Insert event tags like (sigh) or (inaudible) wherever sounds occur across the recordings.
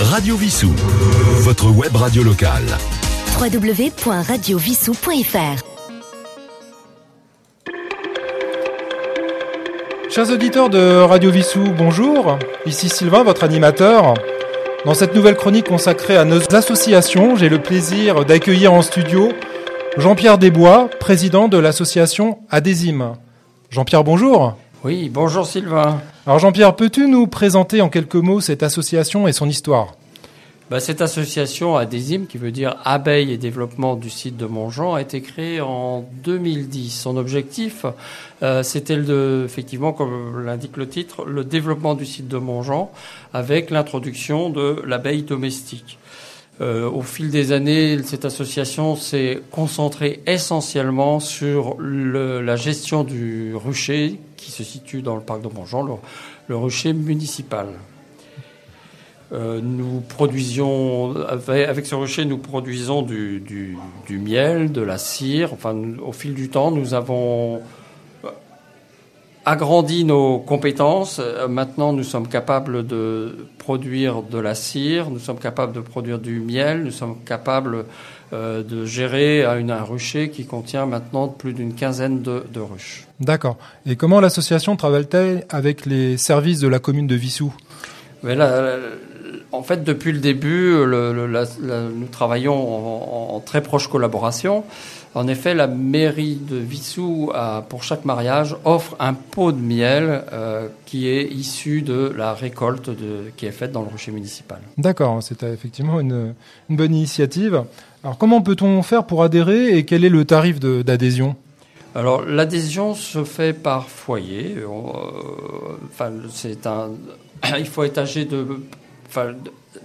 Radio Vissou, votre web radio locale. www.radiovissou.fr Chers auditeurs de Radio Vissou, bonjour. Ici Sylvain, votre animateur. Dans cette nouvelle chronique consacrée à nos associations, j'ai le plaisir d'accueillir en studio Jean-Pierre Desbois, président de l'association Adésime. Jean-Pierre, bonjour. Oui, bonjour Sylvain. Alors Jean-Pierre, peux-tu nous présenter en quelques mots cette association et son histoire? Bah, cette association Adésime, qui veut dire Abeilles et développement du site de Montjean, a été créée en 2010. Son objectif, euh, c'était le, effectivement, comme l'indique le titre, le développement du site de Montjean avec l'introduction de l'abeille domestique. Euh, au fil des années, cette association s'est concentrée essentiellement sur le, la gestion du rucher qui se situe dans le parc de Montjean, le, rucher municipal. Euh, nous produisions, avec ce rocher, nous produisons du, du, du, miel, de la cire. Enfin, au fil du temps, nous avons agrandi nos compétences. Euh, maintenant, nous sommes capables de produire de la cire, nous sommes capables de produire du miel, nous sommes capables euh, de gérer un, un rucher qui contient maintenant plus d'une quinzaine de, de ruches. D'accord. Et comment l'association travaille-t-elle avec les services de la commune de Vissou Mais là, en fait, depuis le début, le, le, la, la, nous travaillons en, en, très proche collaboration. En effet, la mairie de Vissou, a, pour chaque mariage, offre un pot de miel euh, qui est issu de la récolte de, qui est faite dans le rucher municipal. D'accord, c'est effectivement une, une, bonne initiative. Alors, comment peut-on faire pour adhérer et quel est le tarif d'adhésion? Alors l'adhésion se fait par foyer. Euh, enfin, c'est un. (coughs) Il faut être âgé de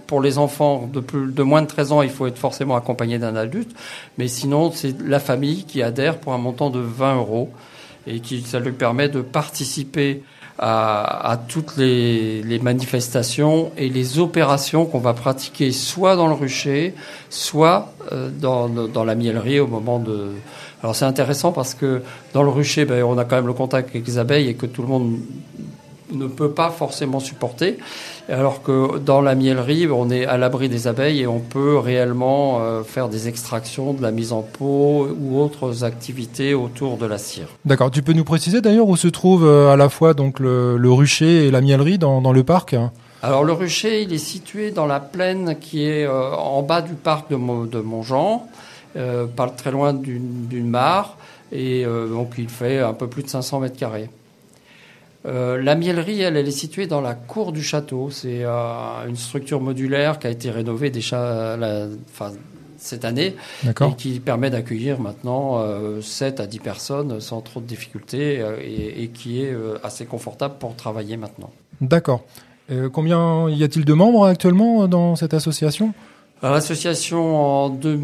pour les enfants de, moins de 13 ans, il faut être forcément accompagné d'un adulte. Mais sinon, c'est la famille qui adhère pour un montant de 20 euros et qui, ça lui permet de participer à, toutes les, manifestations et les opérations qu'on va pratiquer soit dans le rucher, soit euh, dans, dans la miellerie au moment de. Alors c'est intéressant parce que dans le rucher, ben, on a quand même le contact avec les abeilles et que tout le monde ne peut pas forcément supporter, alors que dans la miellerie, on est à l'abri des abeilles et on peut réellement euh, faire des extractions, de la mise en pot ou autres activités autour de la cire. D'accord. Tu peux nous préciser d'ailleurs où se trouve euh, à la fois donc le, le rucher et la miellerie dans, dans, le parc? Alors le rucher, il est situé dans la plaine qui est euh, en bas du parc de, Mo, de Montjean, euh, pas très loin d'une mare, et euh, donc il fait un peu plus de 500 mètres carrés. Euh, la miellerie, elle, elle est située dans la cour du château. C'est euh, une structure modulaire qui a été rénovée déjà la, enfin, cette année et qui permet d'accueillir maintenant euh, 7 à 10 personnes sans trop de difficultés euh, et, et, qui est euh, assez confortable pour travailler maintenant. D'accord. combien y a-t-il de membres actuellement dans cette association? L'association en deux,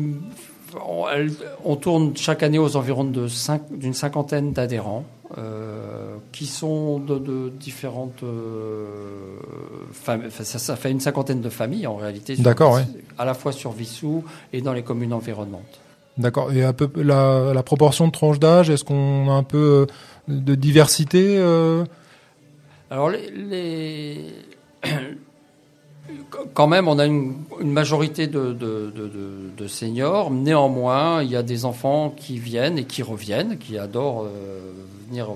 on, elle, on, tourne chaque année aux environs d'une cinq, cinquantaine d'adhérents. Euh, qui sont de, de différentes euh, familles. Ça, ça, fait une cinquantaine de familles en réalité. D'accord, ouais. À la fois sur Vissou et dans les communes environnantes. D'accord. Et peu la, la proportion de tranches d'âge, est-ce qu'on a un peu de diversité euh... Alors les, les... (coughs) quand même, on a une, une majorité de, de, de, de, seniors. Néanmoins, il y a des enfants qui viennent et qui reviennent, qui adorent euh, venir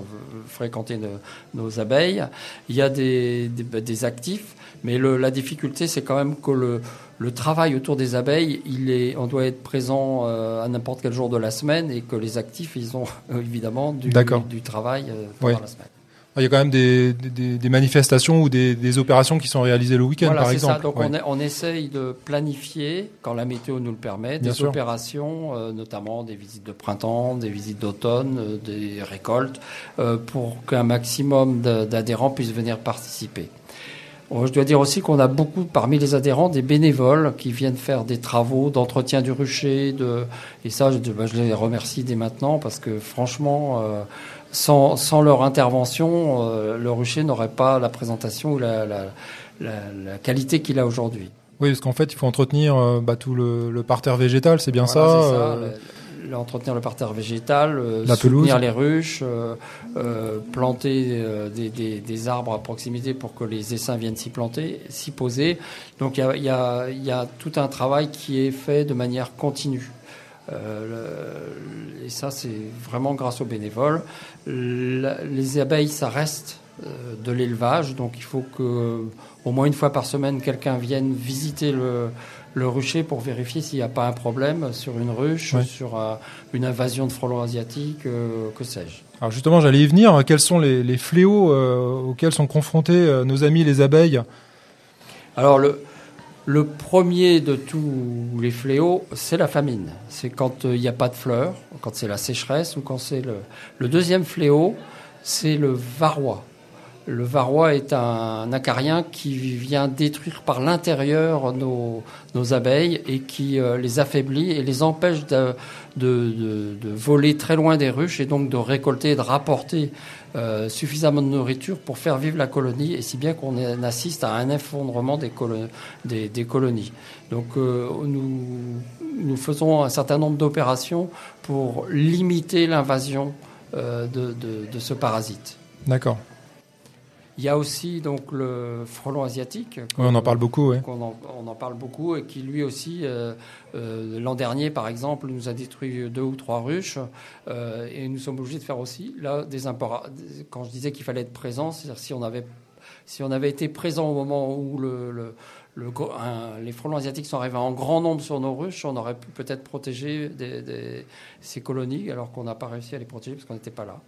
fréquenter nos, nos, abeilles. Il y a des, des, des actifs, mais le, la difficulté, c'est quand même que le, le, travail autour des abeilles, il est, on doit être présent euh, à n'importe quel jour de la semaine et que les actifs, ils ont évidemment du, du travail euh, pendant oui. la semaine. Il y a quand même des, des, des manifestations ou des, des, opérations qui sont réalisées le week-end, voilà, par exemple. Ça. Donc ouais. on, est, on, essaye de planifier, quand la météo nous le permet, des opérations, euh, notamment des visites de printemps, des visites d'automne, euh, des récoltes, euh, pour qu'un maximum d'adhérents puissent venir participer. Je dois dire aussi qu'on a beaucoup, parmi les adhérents, des bénévoles qui viennent faire des travaux d'entretien du rucher. De... Et ça, je, ben, je, les remercie dès maintenant parce que franchement, euh, sans, sans, leur intervention, euh, le rucher n'aurait pas la présentation ou la, la, la, la qualité qu'il a aujourd'hui. Oui, parce qu'en fait, il faut entretenir euh, bah, tout le, le, parterre végétal, c'est bien voilà, ça. Entretenir le parterre végétal, euh, La soutenir pelouse. les ruches, euh, euh, planter des, des- des arbres à proximité pour que les essaims viennent s'y planter, s'y poser. Donc il y a, il y a- il y a tout un travail qui est fait de manière continue. Euh, le- et ça, c'est vraiment grâce aux bénévoles. La- les abeilles, ça reste de l'élevage, donc il faut que au moins une fois par semaine, quelqu'un vienne visiter le, le rucher pour vérifier s'il n'y a pas un problème sur une ruche, Ouais. sur euh, une invasion de frelons asiatiques, euh, que sais-je. Alors justement, j'allais y venir. Quels sont les, les fléaux euh, auxquels sont confrontés euh, nos amis les abeilles? Alors le, le premier de tous les fléaux, c'est la famine. C'est quand euh, il n'y a pas de fleurs, quand c'est la sécheresse ou quand c'est le. Le deuxième fléau, c'est le varroa. Le varroa est un acarien qui vient détruire par l'intérieur nos, abeilles et qui euh, les affaiblit et les empêche de, voler très loin des ruches et donc de récolter et de rapporter euh, suffisamment de nourriture pour faire vivre la colonie et si bien qu'on assiste à un effondrement des, colo- des, des colonies. Donc euh, nous, faisons un certain nombre d'opérations pour limiter l'invasion de- de ce parasite. D'accord. Il y a aussi donc le frelon asiatique. Oui, on en parle beaucoup. Ouais. qu'on en, on en parle beaucoup et qui lui aussi, euh, euh, l'an dernier par exemple, nous a détruit deux ou trois ruches euh, et nous sommes obligés de faire aussi là des impora- Quand je disais qu'il fallait être présent, c'est-à-dire si on avait si on avait été présent au moment où le, le- le gro- un- les frelons asiatiques sont arrivés en grand nombre sur nos ruches, on aurait pu peut-être protéger des- des- ces colonies alors qu'on n'a pas réussi à les protéger parce qu'on n'était pas là.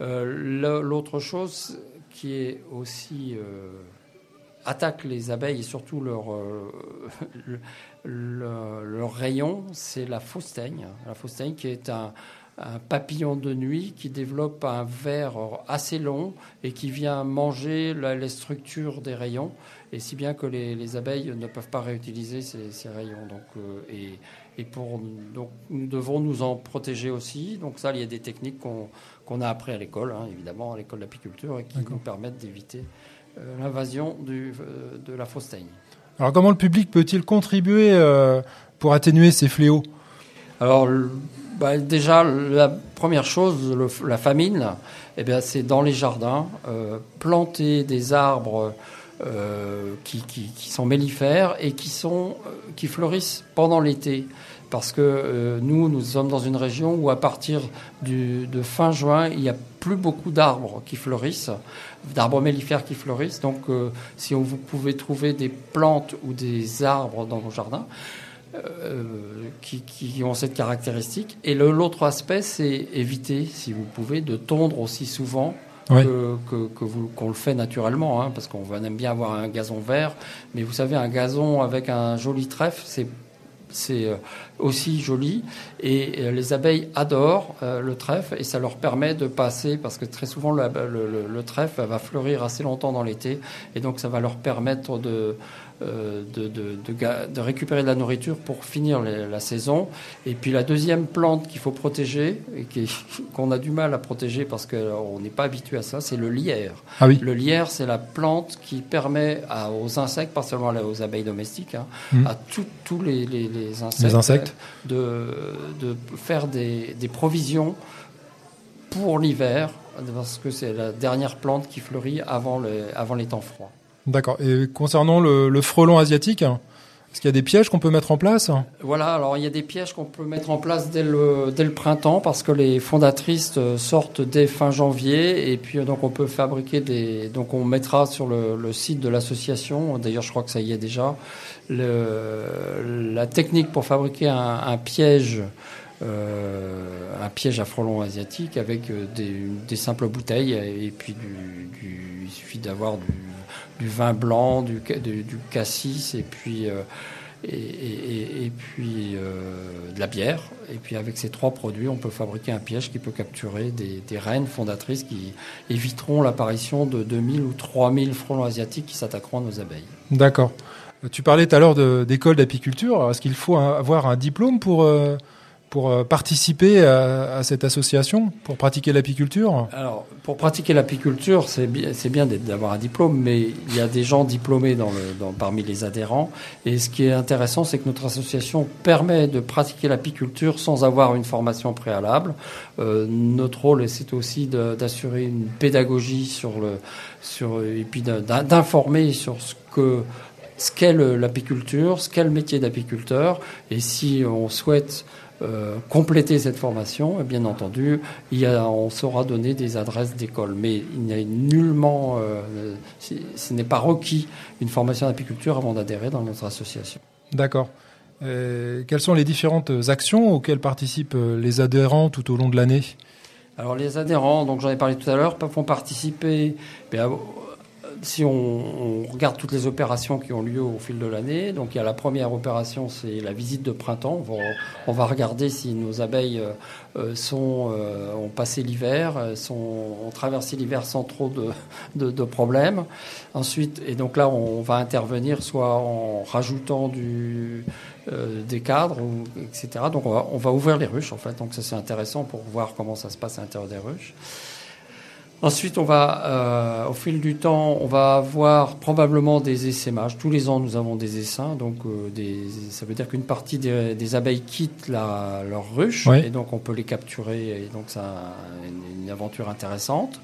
Euh, L'autre chose qui est aussi euh, attaque les abeilles et surtout leur, euh, (laughs) le- le- leur rayon, c'est la faustaigne. La faustaigne qui est un, papillon de nuit qui développe un ver assez long et qui vient manger la- les structures des rayons, et si bien que les, les abeilles ne peuvent pas réutiliser ces, ces rayons. Donc, euh, et, et pour, donc, nous devons nous en protéger aussi. Donc ça, il y a des techniques qu'on a appris à l'école, hein, évidemment, à l'école d'apiculture, et qui nous permettent d'éviter euh, l'invasion euh, de la faustaigne. Alors comment le public peut-il contribuer euh, pour atténuer ces fléaux? Alors, le- bah, déjà, la première chose, le- la famine, eh c'est dans les jardins, planter des arbres euh, qui, sont mellifères et qui, sont, euh, qui fleurissent pendant l'été. Parce que euh, nous, nous sommes dans une région où à partir de fin juin, il n'y a plus beaucoup d'arbres qui fleurissent, d'arbres mellifères qui fleurissent. Donc, si vous pouvez trouver des plantes ou des arbres dans vos jardins, qui, ont cette caractéristique. Et l'autre aspect, c'est éviter, si vous pouvez, de tondre aussi souvent Que, qu'on le fait naturellement, hein, parce qu'on aime bien avoir un gazon vert. Mais vous savez, un gazon avec un joli trèfle, c'est c'est euh, aussi joli. Et euh, les abeilles adorent euh, le trèfle et ça leur permet de passer parce que très souvent le, le- le- le trèfle va fleurir assez longtemps dans l'été. Et donc ça va leur permettre de, de, de- récupérer de la nourriture pour finir les- la saison. Et puis la deuxième plante qu'il faut protéger et (laughs) qu'on a du mal à protéger parce qu'on n'est pas habitué à ça, c'est le lierre. Ah oui. Le lierre, c'est la plante qui permet à- aux insectes, pas seulement aux abeilles domestiques, hein, Mhm. à tous les, les- les insectes, Les insectes. de, de faire des, des provisions pour l'hiver, parce que c'est la dernière plante qui fleurit avant, le- avant les temps froids. D'accord. Et concernant le, le frelon asiatique, est-ce qu'il y a des pièges qu'on peut mettre en place? Voilà, alors il y a des pièges qu'on peut mettre en place dès le, dès le printemps parce que les fondatrices euh, sortent dès fin janvier et puis euh, donc on peut fabriquer des. Donc on mettra sur le, site de l'association, d'ailleurs je crois que ça y est déjà, le, la technique pour fabriquer un, un piège. Euh, un piège à frelons asiatique avec euh, des, simples bouteilles et puis il suffit d'avoir du, vin blanc, du, ca- du, du cassis et puis euh, et, puis de la bière. Et puis avec ces trois produits, on peut fabriquer un piège qui peut capturer des, des reines fondatrices qui éviteront l'apparition de 2000 ou 3000 frelons asiatiques qui s'attaqueront à nos abeilles. D'accord. Tu parlais tout à l'heure d'école d'apiculture. Est-ce qu'il faut avoir un diplôme pour, pour euh, participer à, cette association, pour pratiquer l'apiculture Alors, pour pratiquer l'apiculture, c'est bien, bien d'avoir un diplôme, mais il y a des gens diplômés parmi les adhérents. Et ce qui est intéressant, c'est que notre association permet de pratiquer l'apiculture sans avoir une formation préalable. Euh, notre rôle, c'est aussi d'assurer une pédagogie sur le, sur, et puis d'informer sur ce que ce qu'est l'apiculture, ce qu'est le métier d'apiculteur, et si on souhaite euh, compléter cette formation, et bien entendu, il y a, on saura donner des adresses d'école. Mais il n'y a nullement, euh, ce n'est pas requis une formation d'apiculture avant d'adhérer dans notre association. D'accord. Euh, quelles sont les différentes actions auxquelles participent les adhérents tout au long de l'année? Alors les adhérents, donc j'en ai parlé tout à l'heure, font participer bien, si on, regarde toutes les opérations qui ont lieu au fil de l'année, donc il y a la première opération, c'est la visite de printemps. On va, regarder si nos abeilles euh, euh, sont, euh, ont passé l'hiver, ont traversé l'hiver sans trop de, problèmes. Ensuite, et donc là, on va intervenir soit en rajoutant du, des cadres, etc. Donc on va, on va ouvrir les ruches en fait. Donc ça c'est intéressant pour voir comment ça se passe à l'intérieur des ruches. Ensuite, on va, euh, au fil du temps, on va avoir probablement des essaimages. Tous les ans, nous avons des essaims. Donc, euh, des, ça veut dire qu'une partie des, abeilles quittent la, leur ruche. Et donc, on peut les capturer. Et donc, c'est une, aventure intéressante.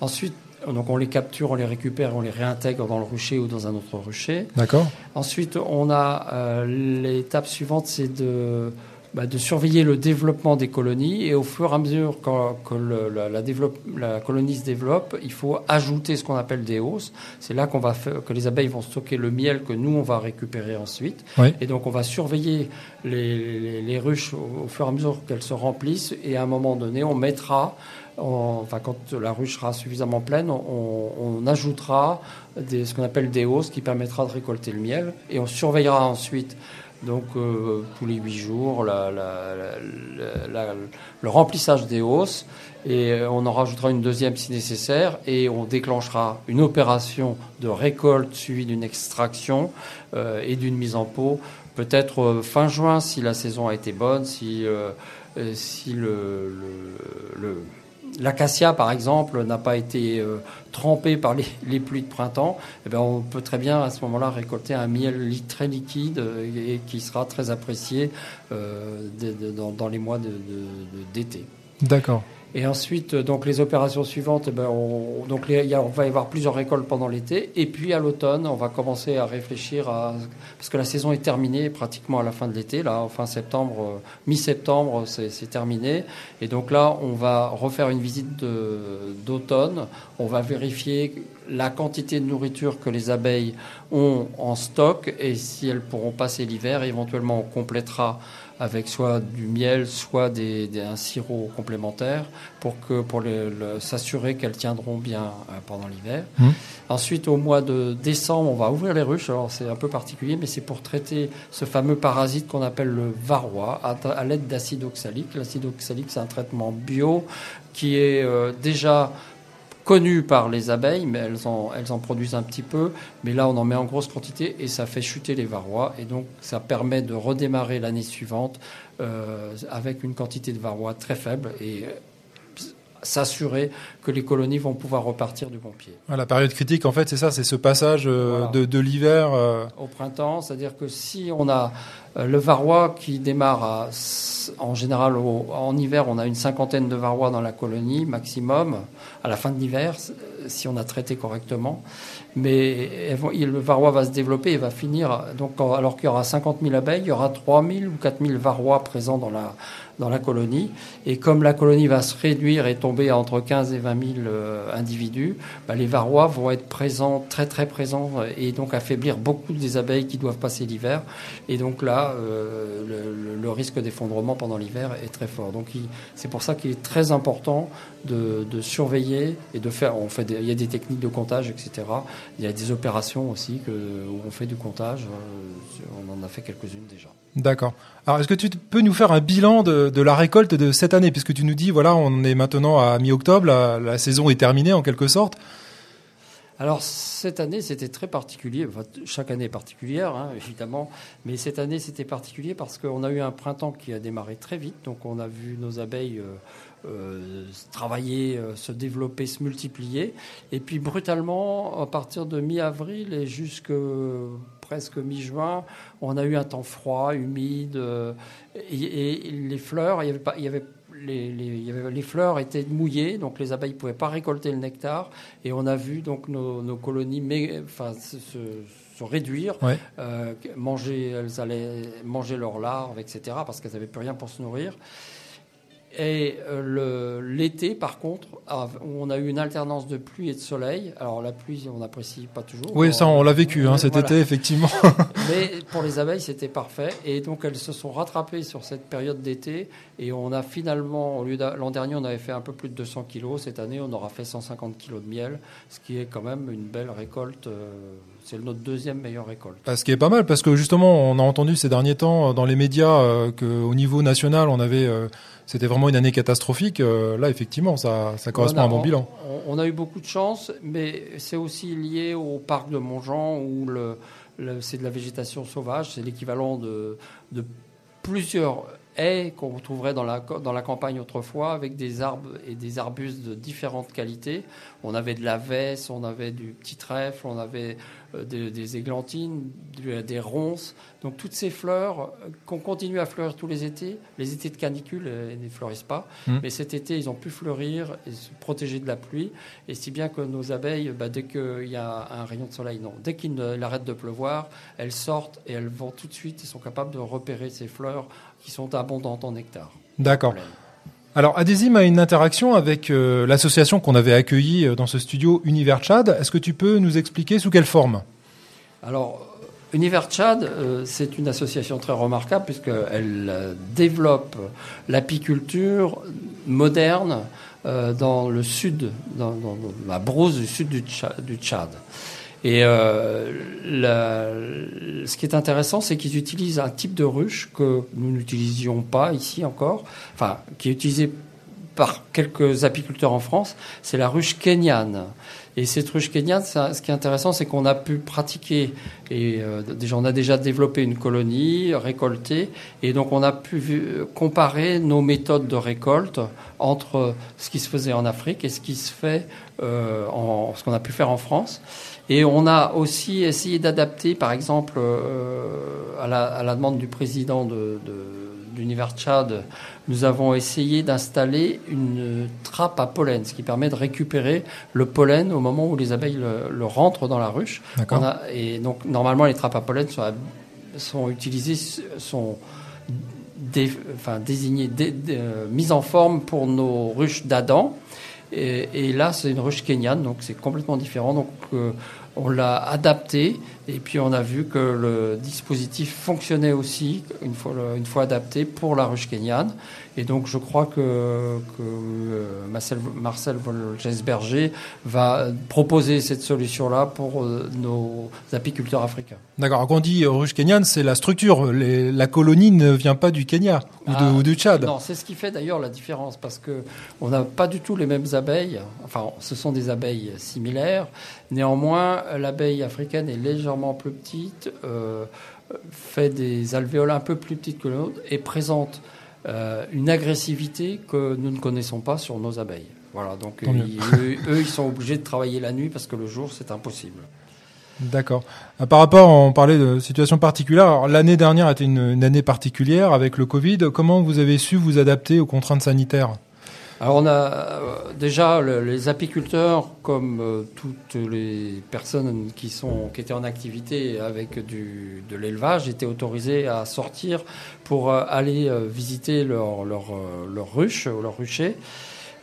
Ensuite, donc on les capture, on les récupère, on les réintègre dans le rucher ou dans un autre rucher. D'accord. Ensuite, on a euh, l'étape suivante, c'est de bah, de surveiller le développement des colonies et au fur et à mesure que, la, la, colonie se développe, il faut ajouter ce qu'on appelle des hausses. C'est là qu'on va faire, que les abeilles vont stocker le miel que nous on va récupérer ensuite. Et donc on va surveiller les, ruches au, fur et à mesure qu'elles se remplissent et à un moment donné on mettra enfin, quand la ruche sera suffisamment pleine, on, ajoutera des, ce qu'on appelle des hausses qui permettra de récolter le miel et on surveillera ensuite donc euh, tous les huit jours, le remplissage des hausses, et euh, on en rajoutera une deuxième si nécessaire, et on déclenchera une opération de récolte suivie d'une extraction euh, et d'une mise en pot, peut-être fin juin si la saison a été bonne, si, si le, le l'acacia, par exemple, n'a pas été euh, trempé par les, pluies de printemps, eh bien, on peut très bien à ce moment-là récolter un miel très liquide euh, et, qui sera très apprécié euh, dans, les mois d'été. D'accord. Et ensuite, donc les opérations suivantes, eh ben, on, donc il on va y avoir plusieurs récoltes pendant l'été. Et puis à l'automne, on va commencer à réfléchir à parce que la saison est terminée pratiquement à la fin de l'été. Là, fin septembre, euh, mi-septembre, c'est terminé. Et donc là, on va refaire une visite d'automne. On va vérifier la quantité de nourriture que les abeilles ont en stock et si elles pourront passer l'hiver. Éventuellement, on complétera avec soit du miel, soit des, un sirop complémentaire pour que pour s'assurer qu'elles tiendront bien euh, pendant l'hiver. Mmh. Ensuite, au mois de décembre, on va ouvrir les ruches. Alors c'est un peu particulier, mais c'est pour traiter ce fameux parasite qu'on appelle le varroa à, l'aide d'acide oxalique. L'acide oxalique, c'est un traitement bio qui est euh, déjà connu par les abeilles, mais elles en, elles en produisent un petit peu. Mais là, on en met en grosse quantité et ça fait chuter les varrois. Et donc, ça permet de redémarrer l'année suivante euh, avec une quantité de varrois très faible et s'assurer que les colonies vont pouvoir repartir du bon pied. la période critique, en fait, c'est ça, c'est ce passage euh, de, l'hiver euh, au printemps. C'est-à-dire que si on a euh, le varroa qui démarre en général en hiver, on a une cinquantaine de varrois dans la colonie maximum à la fin de l'hiver, si on a traité correctement. Mais le varroa va se développer et va finir. Donc, alors qu'il y aura 50 000 abeilles, il y aura 3 000 ou 4 000 varrois présents dans la, dans la colonie. Et comme la colonie va se réduire et tomber à entre 15 et 20 000 euh, individus, bah, les varrois vont être présents, très très présents, et donc affaiblir beaucoup des abeilles qui doivent passer l'hiver. Et donc là, euh, le, risque d'effondrement pendant l'hiver est très fort. Donc c'est pour ça qu'il est très important de, surveiller et de faire. On fait il y a des techniques de comptage, etc. Il y a des opérations aussi que, où on fait du comptage. Euh, on en a fait quelques-unes déjà. D'accord. Alors, est-ce que tu peux nous faire un bilan de, la récolte de cette année? Puisque tu nous dis, voilà, on est maintenant à mi-octobre, la, saison est terminée en quelque sorte. Alors cette année, c'était très particulier. Enfin, chaque année est particulière, hein, évidemment, mais cette année, c'était particulier parce qu'on a eu un printemps qui a démarré très vite. Donc on a vu nos abeilles euh, euh, travailler, euh, se développer, se multiplier. Et puis brutalement, à partir de mi-avril et jusque presque mi-juin, on a eu un temps froid, humide, et, les fleurs, il y avait pas, il y avait les, les, fleurs étaient mouillées, donc les abeilles ne pouvaient pas récolter le nectar. Et on a vu donc nos, colonies enfin, se, réduire, euh, manger, elles allaient manger leurs larves, etc., parce qu'elles n'avaient plus rien pour se nourrir. Et euh, l'été, par contre, on a eu une alternance de pluie et de soleil. Alors la pluie, on n'apprécie pas toujours. Oui, ça, on l'a vécu hein, cet été, effectivement. (laughs) Mais pour les abeilles, c'était parfait. Et donc elles se sont rattrapées sur cette période d'été. Et on a finalement, au lieu l'an dernier, on avait fait un peu plus de 200 kilos. Cette année, on aura fait 150 kilos de miel, ce qui est quand même une belle récolte. Euh, c'est notre deuxième meilleure récolte. Bah, ce qui est pas mal, parce que justement, on a entendu ces derniers temps dans les médias euh, qu'au niveau national, on avait c'était vraiment une année catastrophique. Euh, là, effectivement, ça, correspond à un bon bilan. On, a eu beaucoup de chance, mais c'est aussi lié au parc de Montjean où le, c'est de la végétation sauvage. C'est l'équivalent de, de plusieurs haies qu'on trouverait dans la, dans la campagne autrefois, avec des arbres et des arbustes de différentes qualités. On avait de la vesse, on avait du petit trèfle, on avait euh, des, églantines, des ronces. Donc toutes ces fleurs euh, qu'on continue à fleurir tous les étés. Les étés de canicule, euh, elles ne fleurissent pas. Mmh. Mais cet été, ils ont pu fleurir et se protéger de la pluie. Et si bien que nos abeilles, bah, dès qu'il y a un rayon de soleil, non, dès qu'il arrête de pleuvoir, elles sortent et elles vont tout de suite et sont capables de repérer ces fleurs qui sont abondantes en nectar. D'accord. Alors, Adésim a une interaction avec euh, l'association qu'on avait accueillie euh, dans ce studio Univers Tchad. Est-ce que tu peux nous expliquer sous quelle forme? Alors, Univers Tchad, euh, c'est une association très remarquable puisqu'elle développe l'apiculture moderne dans le sud, dans, la brousse du sud du Tchad. Et euh, ce qui est intéressant, c'est qu'ils utilisent un type de ruche que nous n'utilisions pas ici encore, enfin, qui est utilisé par quelques apiculteurs en France, c'est la ruche kenyane. Et cette ruche kenyane, ce qui est intéressant, c'est qu'on a pu pratiquer, et euh, déjà, on a déjà développé une colonie, récolté, et donc on a pu comparer nos méthodes de récolte entre ce qui se faisait en Afrique et ce qui se fait, euh, en, ce qu'on a pu faire en France. Et on a aussi essayé d'adapter, par exemple, euh, à, la, à, la, demande du président de, de, l'univers Tchad, nous avons essayé d'installer une trappe à pollen, ce qui permet de récupérer le pollen au moment où les abeilles le, rentrent dans la ruche. et donc, normalement, les trappes à pollen sont, sont utilisées, sont enfin, désignées, euh, mises en forme pour nos ruches d'Adam. Et, là, c'est une ruche kenyane, donc c'est complètement différent. Donc, euh, on l'a adapté et puis on a vu que le dispositif fonctionnait aussi une fois, adapté pour la ruche kenyane. Et donc je crois que, euh, Marcel, Marcel va proposer cette solution-là pour euh, nos apiculteurs africains. D'accord. Quand on dit ruche kenyane, c'est la structure. la colonie ne vient pas du Kenya ou, de, ah, du Tchad. Non, c'est ce qui fait d'ailleurs la différence parce que on n'a pas du tout les mêmes abeilles. Enfin, ce sont des abeilles similaires. Néanmoins, l'abeille africaine est légèrement plus petite, euh, fait des alvéoles un peu plus petites que l'autre et présente euh, une agressivité que nous ne connaissons pas sur nos abeilles. Voilà, donc eux, ils sont obligés de travailler la nuit parce que le jour, c'est impossible. D'accord. Euh, par rapport, on parlait de situation particulière. L'année dernière était une, année particulière avec le Covid. Comment vous avez su vous adapter aux contraintes sanitaires? Alors on a euh, déjà les apiculteurs, comme euh, toutes les personnes qui sont qui étaient en activité avec du, de l'élevage, étaient autorisés à sortir pour aller visiter leur leur, leur ruche ou leur rucher.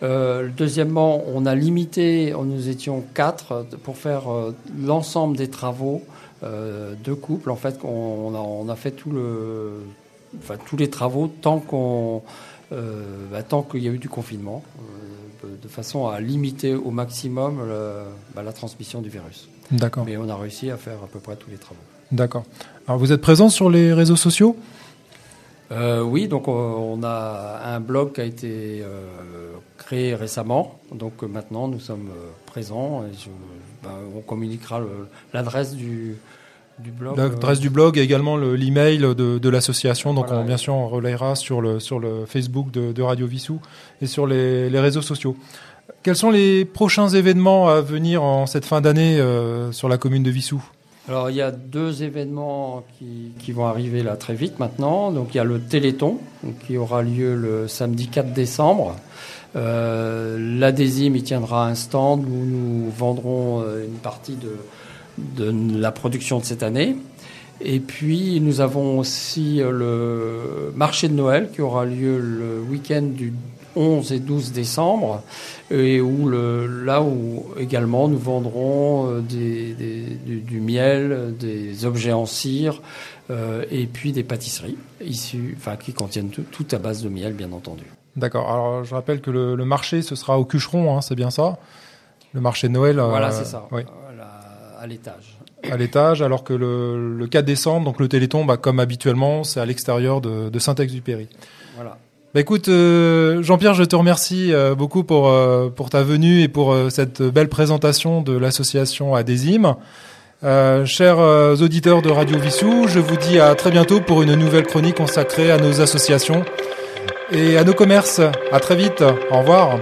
Deuxièmement, on a limité, nous étions quatre pour faire l'ensemble des travaux de couple. En fait, on, a, on a fait tout le, enfin, tous les travaux tant qu'on euh, tant qu'il y a eu du confinement, euh, de façon à limiter au maximum bah, la transmission du virus. D'accord. Mais on a réussi à faire à peu près tous les travaux. D'accord. Alors vous êtes présent sur les réseaux sociaux? Euh, oui, donc on a un blog qui a été euh, créé récemment. Donc maintenant, nous sommes présents et ben, on communiquera l'adresse du, du blog. L'adresse du blog et également l'email de, de l'association. Donc on, bien sûr, on relayera sur le, sur le Facebook de, de Radio Vissou et sur les, les, réseaux sociaux. Quels sont les prochains événements à venir en cette fin d'année euh, sur la commune de Vissou? Alors il y a deux événements qui, vont arriver là très vite maintenant. Donc il y a le Téléthon qui aura lieu le samedi 4 décembre. Euh, y tiendra un stand où nous vendrons euh, une partie de, de la production de cette année. Et puis nous avons aussi euh, le marché de Noël qui aura lieu le week-end du 11 et 12 décembre, et où le, là où également nous vendrons euh, des, du, miel, des objets en cire, euh, et puis des pâtisseries issues, enfin qui contiennent tout, à base de miel, bien entendu. D'accord. Alors je rappelle que le, marché ce sera au Cucheron, hein, c'est bien ça? Le marché de Noël. Voilà, c'est ça. Oui à l'étage. À l'étage, alors que le, le, 4 décembre, donc le Téléthon, bah, comme habituellement, c'est à l'extérieur de, de Saint-Exupéry. Voilà. Bah écoute, euh, Jean-Pierre, je te remercie euh, beaucoup pour, euh, pour ta venue et pour cette belle présentation de l'association Adésime. chers auditeurs de Radio Vissou, je vous dis à très bientôt pour une nouvelle chronique consacrée à nos associations et à nos commerces. À très vite. Au revoir.